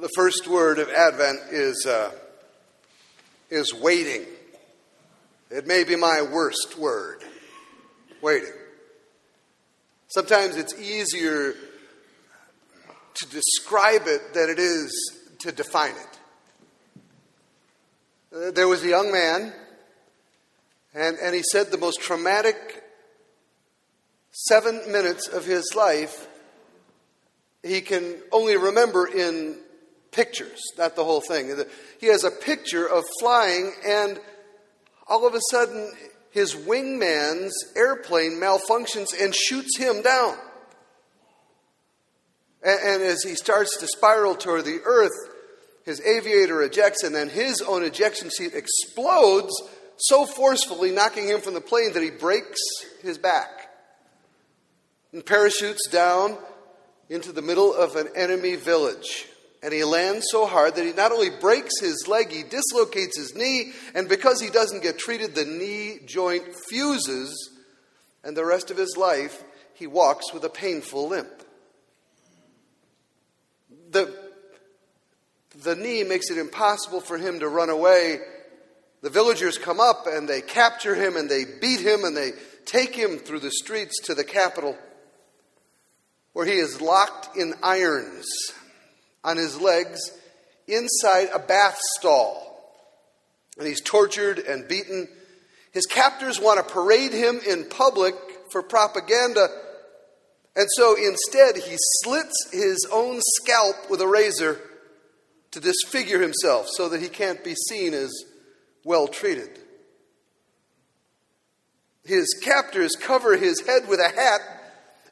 The first word of Advent is, uh, is waiting. It may be my worst word waiting. Sometimes it's easier to describe it than it is to define it. Uh, there was a young man, and, and he said the most traumatic seven minutes of his life he can only remember in pictures, not the whole thing. He has a picture of flying, and all of a sudden, his wingman's airplane malfunctions and shoots him down. And, and, as he starts to spiral toward the earth, his aviator ejects, and then his own ejection seat explodes so forcefully, knocking him from the plane that he breaks his back and parachutes down into the middle of an enemy village. And he lands so hard that he not only breaks his leg, he dislocates his knee, and because he doesn't get treated, the knee joint fuses, and the rest of his life he walks with a painful limp. The, the knee makes it impossible for him to run away. The villagers come up and they capture him and they beat him and they take him through the streets to the capital where he is locked in irons on his legs inside a bath stall. And he's tortured and beaten. His captors want to parade him in public for propaganda. And so instead, he slits his own scalp with a razor to disfigure himself so that he can't be seen as well treated. His captors cover his head with a hat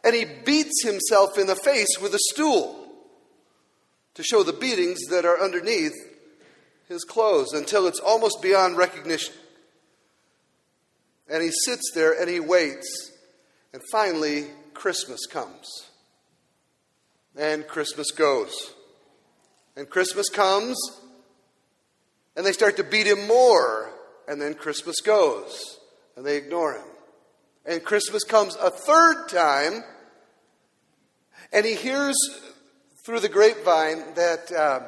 and he beats himself in the face with a stool to show the beatings that are underneath his clothes until it's almost beyond recognition. And he sits there and he waits, and finally, Christmas comes. And Christmas goes. And Christmas comes, and they start to beat him more, and then Christmas goes, and they ignore him. And Christmas comes a third time, and he hears through the grapevine that, uh,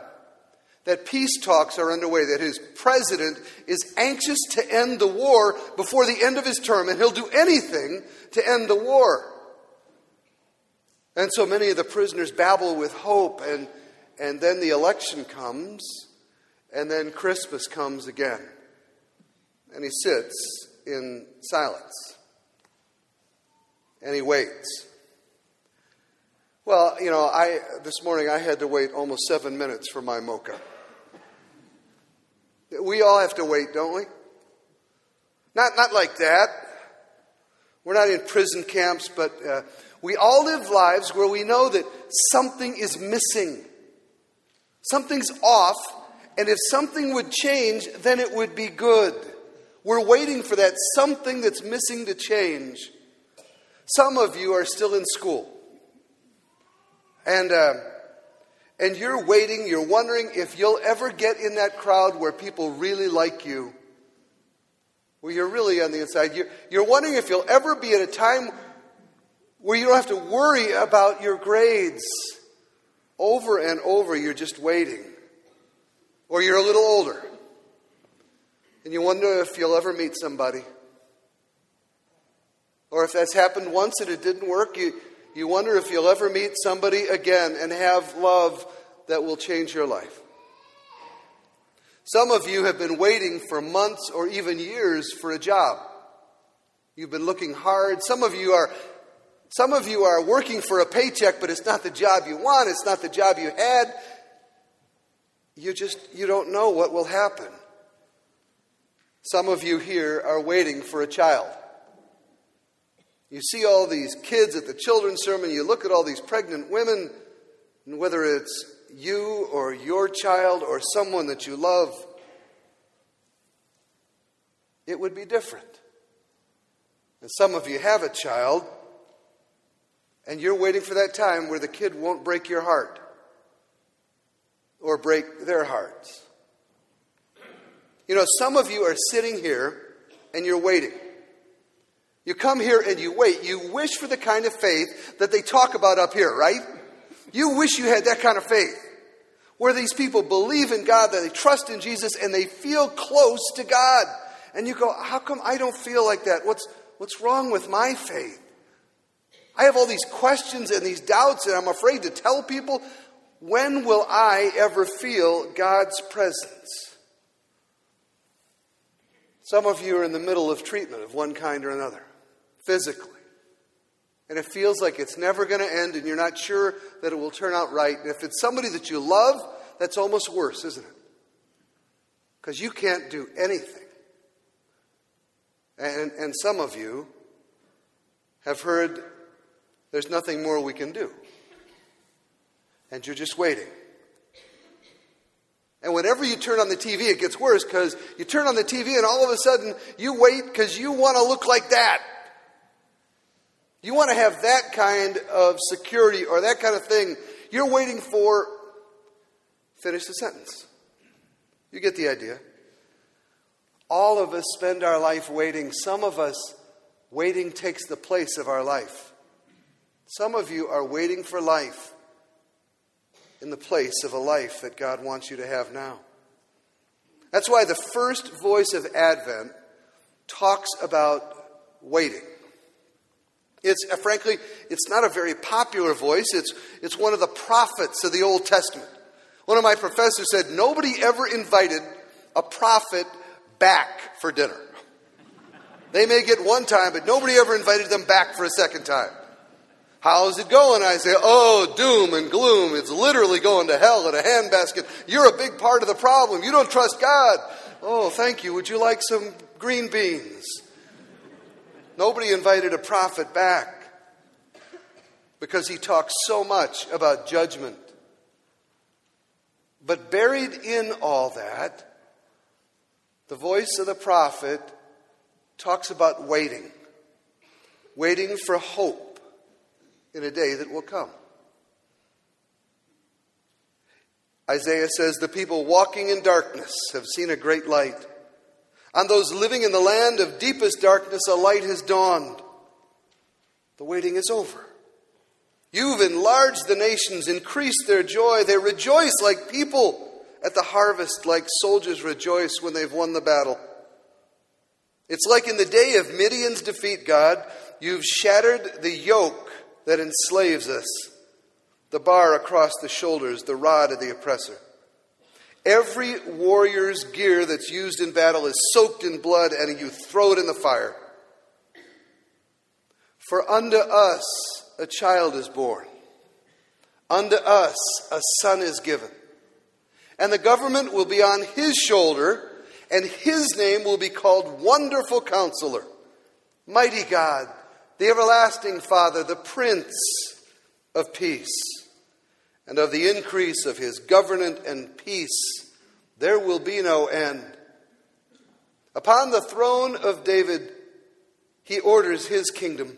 that peace talks are underway, that his president is anxious to end the war before the end of his term, and he'll do anything to end the war. And so many of the prisoners babble with hope, and, and then the election comes, and then Christmas comes again. And he sits in silence, and he waits. Well, you know, I this morning I had to wait almost seven minutes for my mocha. We all have to wait, don't we? Not not like that. We're not in prison camps, but uh, we all live lives where we know that something is missing, something's off, and if something would change, then it would be good. We're waiting for that something that's missing to change. Some of you are still in school. And, uh, and you're waiting, you're wondering if you'll ever get in that crowd where people really like you, where you're really on the inside. You're, you're wondering if you'll ever be at a time where you don't have to worry about your grades. Over and over, you're just waiting. Or you're a little older. And you wonder if you'll ever meet somebody. Or if that's happened once and it didn't work, you, you wonder if you'll ever meet somebody again and have love that will change your life. Some of you have been waiting for months or even years for a job. You've been looking hard. Some of you are some of you are working for a paycheck, but it's not the job you want, it's not the job you had. You just you don't know what will happen. Some of you here are waiting for a child. You see all these kids at the children's sermon, you look at all these pregnant women, and whether it's you or your child or someone that you love, it would be different. And some of you have a child, and you're waiting for that time where the kid won't break your heart or break their hearts. You know, some of you are sitting here and you're waiting. You come here and you wait. You wish for the kind of faith that they talk about up here, right? You wish you had that kind of faith. where these people believe in God, that they trust in Jesus, and they feel close to God. And you go, How come I don't feel like that? What's, what's wrong with my faith? I have all these questions and these doubts, and I'm afraid to tell people. When will I ever feel God's presence? Some of you are in the middle of treatment of one kind or another, physically. And it feels like it's never going to end, and you're not sure that it will turn out right. And if it's somebody that you love, that's almost worse, isn't it? Because you can't do anything. And, and some of you have heard there's nothing more we can do. And you're just waiting. And whenever you turn on the TV, it gets worse because you turn on the TV and all of a sudden you wait because you want to look like that. You want to have that kind of security or that kind of thing. You're waiting for, finish the sentence. You get the idea. All of us spend our life waiting. Some of us, waiting takes the place of our life. Some of you are waiting for life in the place of a life that God wants you to have now. That's why the first voice of Advent talks about waiting. It's uh, frankly, it's not a very popular voice. It's, it's one of the prophets of the Old Testament. One of my professors said nobody ever invited a prophet back for dinner. They may get one time, but nobody ever invited them back for a second time. How's it going? I say, oh, doom and gloom. It's literally going to hell in a handbasket. You're a big part of the problem. You don't trust God. Oh, thank you. Would you like some green beans? Nobody invited a prophet back because he talks so much about judgment. But buried in all that, the voice of the prophet talks about waiting, waiting for hope in a day that will come. Isaiah says, The people walking in darkness have seen a great light. On those living in the land of deepest darkness, a light has dawned. The waiting is over. You've enlarged the nations, increased their joy. They rejoice like people at the harvest, like soldiers rejoice when they've won the battle. It's like in the day of Midian's defeat, God, you've shattered the yoke that enslaves us, the bar across the shoulders, the rod of the oppressor. Every warrior's gear that's used in battle is soaked in blood, and you throw it in the fire. For unto us a child is born, unto us a son is given, and the government will be on his shoulder, and his name will be called Wonderful Counselor, Mighty God, the Everlasting Father, the Prince of Peace and of the increase of his government and peace, there will be no end. Upon the throne of David, he orders his kingdom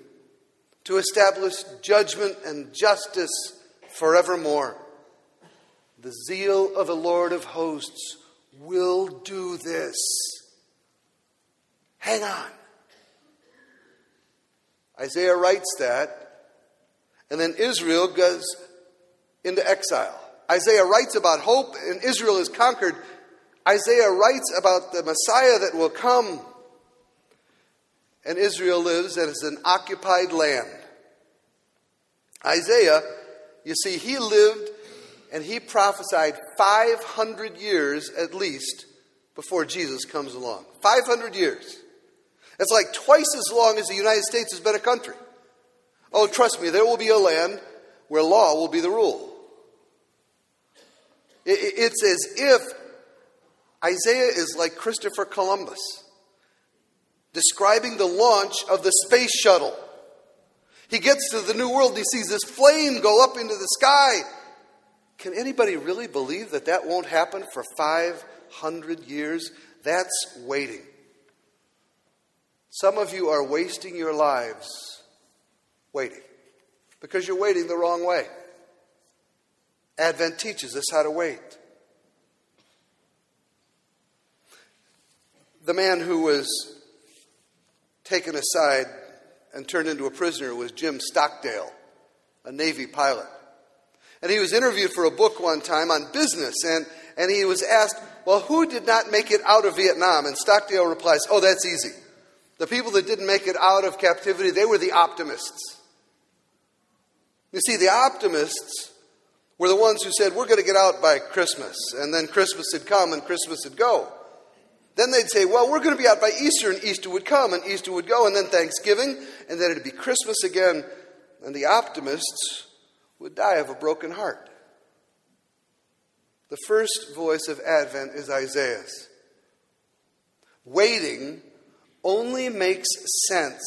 to establish judgment and justice forevermore. The zeal of the Lord of hosts will do this. Hang on. Isaiah writes that, and then Israel goes into exile. Isaiah writes about hope and Israel is conquered. Isaiah writes about the Messiah that will come. And Israel lives as an occupied land. Isaiah, you see, he lived and he prophesied 500 years at least before Jesus comes along. 500 years. It's like twice as long as the United States has been a country. Oh, trust me, there will be a land where law will be the rule. It's as if Isaiah is like Christopher Columbus, describing the launch of the space shuttle. He gets to the New World, he sees this flame go up into the sky. Can anybody really believe that that won't happen for 500 years? That's waiting. Some of you are wasting your lives waiting because you're waiting the wrong way. Advent teaches us how to wait. The man who was taken aside and turned into a prisoner was Jim Stockdale, a Navy pilot. And he was interviewed for a book one time on business, and, and he was asked, Well, who did not make it out of Vietnam? And Stockdale replies, Oh, that's easy. The people that didn't make it out of captivity, they were the optimists. You see, the optimists were the ones who said, We're going to get out by Christmas. And then Christmas would come and Christmas would go. Then they'd say, Well, we're going to be out by Easter, and Easter would come, and Easter would go, and then Thanksgiving, and then it'd be Christmas again. And the optimists would die of a broken heart. The first voice of Advent is Isaiah's. Waiting only makes sense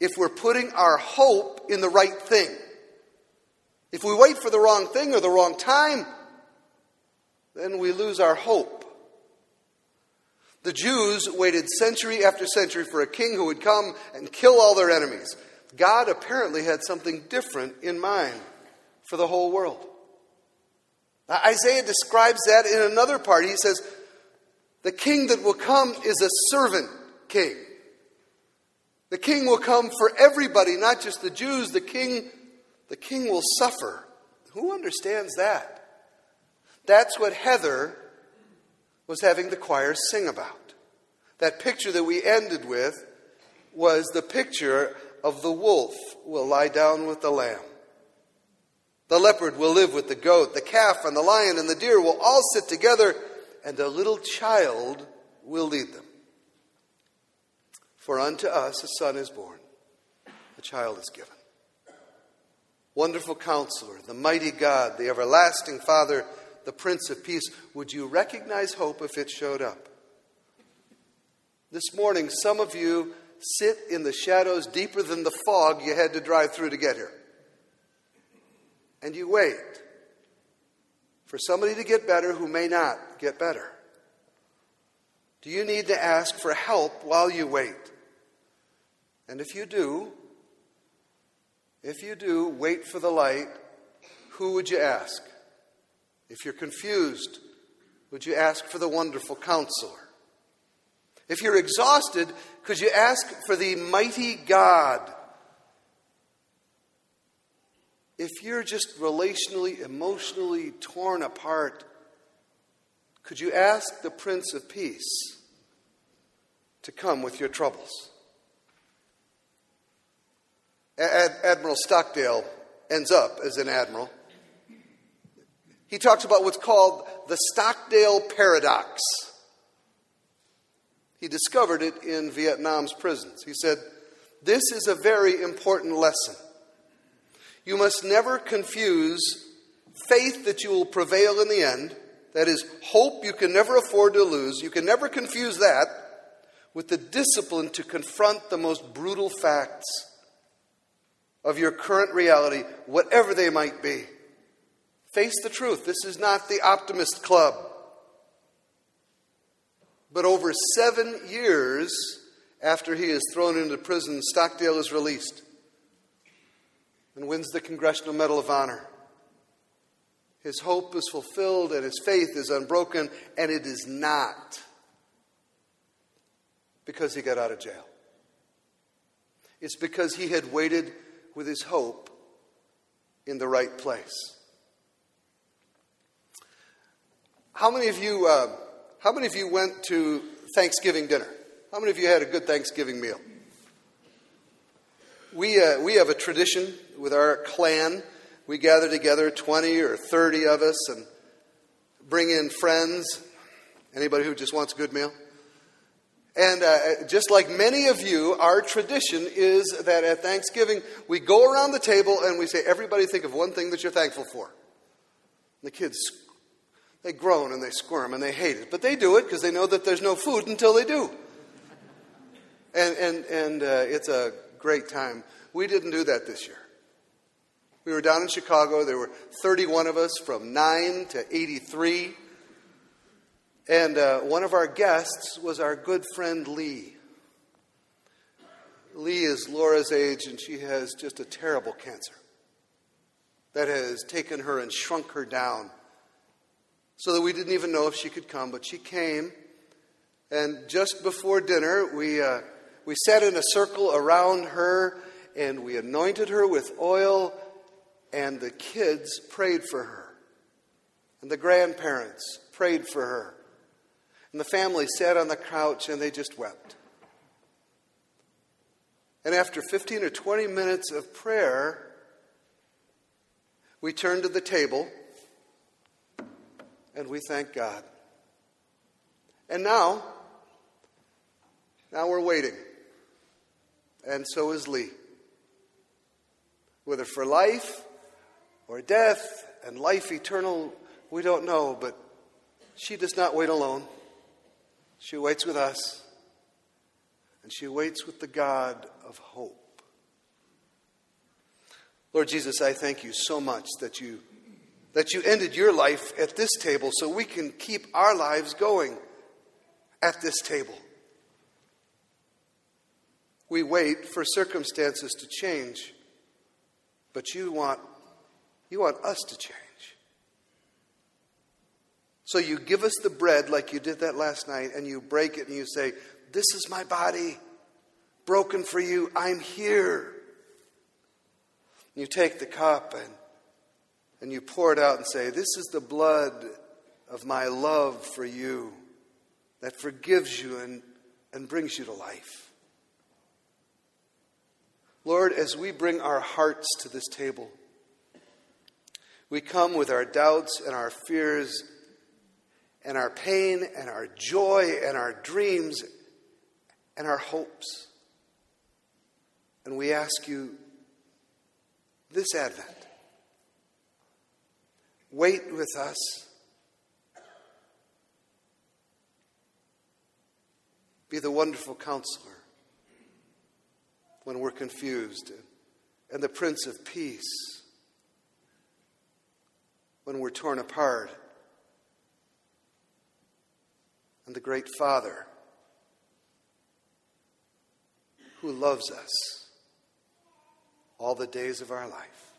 if we're putting our hope in the right thing. If we wait for the wrong thing or the wrong time, then we lose our hope. The Jews waited century after century for a king who would come and kill all their enemies. God apparently had something different in mind for the whole world. Now, Isaiah describes that in another part. He says, The king that will come is a servant king. The king will come for everybody, not just the Jews. The king, the king will suffer. Who understands that? That's what Heather was having the choir sing about. That picture that we ended with was the picture of the wolf will lie down with the lamb. The leopard will live with the goat, the calf and the lion and the deer will all sit together, and a little child will lead them. For unto us a son is born, a child is given. Wonderful counselor, the mighty God, the everlasting Father, the Prince of Peace. Would you recognize hope if it showed up? This morning, some of you sit in the shadows deeper than the fog you had to drive through to get here and you wait for somebody to get better who may not get better? Do you need to ask for help while you wait? And if you do, if you do, wait for the light, who would you ask? If you're confused, would you ask for the wonderful counselor? If you're exhausted, could you ask for the mighty God if you're just relationally, emotionally torn apart, could you ask the Prince of Peace to come with your troubles? Ad- admiral Stockdale ends up as an admiral. He talks about what's called the Stockdale paradox. He discovered it in Vietnam's prisons. He said, This is a very important lesson. You must never confuse faith that you will prevail in the end, that is, hope you can never afford to lose, you can never confuse that with the discipline to confront the most brutal facts of your current reality, whatever they might be. Face the truth. This is not the optimist club. But over seven years after he is thrown into prison, Stockdale is released and wins the Congressional Medal of Honor. His hope is fulfilled and his faith is unbroken, and it is not because he got out of jail. It's because he had waited with his hope in the right place. How many of you, uh, how many of you went to Thanksgiving dinner? How many of you had a good Thanksgiving meal? We, uh, we have a tradition with our clan. We gather together, 20 or 30 of us, and bring in friends. Anybody who just wants a good meal? And uh, just like many of you, our tradition is that at Thanksgiving, we go around the table and we say, Everybody think of one thing that you're thankful for. And the kids, they groan and they squirm and they hate it. But they do it because they know that there's no food until they do. And, and, and uh, it's a great time. We didn't do that this year. We were down in Chicago. There were 31 of us from 9 to 83. And uh, one of our guests was our good friend Lee. Lee is Laura's age, and she has just a terrible cancer that has taken her and shrunk her down so that we didn't even know if she could come. But she came, and just before dinner, we. Uh, we sat in a circle around her and we anointed her with oil and the kids prayed for her, and the grandparents prayed for her, and the family sat on the couch and they just wept. And after 15 or 20 minutes of prayer, we turned to the table and we thank God. And now, now we're waiting. And so is Lee. Whether for life or death and life eternal, we don't know, but she does not wait alone. She waits with us, and she waits with the God of hope. Lord Jesus, I thank you so much that you that you ended your life at this table so we can keep our lives going at this table. We wait for circumstances to change, but you want you want us to change. So you give us the bread like you did that last night and you break it and you say, "This is my body broken for you. I'm here." You take the cup and, and you pour it out and say, This is the blood of my love for you that forgives you and, and brings you to life. Lord, as we bring our hearts to this table, we come with our doubts and our fears and our pain and our joy and our dreams and our hopes. And we ask you this Advent. Wait with us. Be the wonderful counselor when we're confused, and the Prince of Peace when we're torn apart, and the great Father who loves us all the days of our life.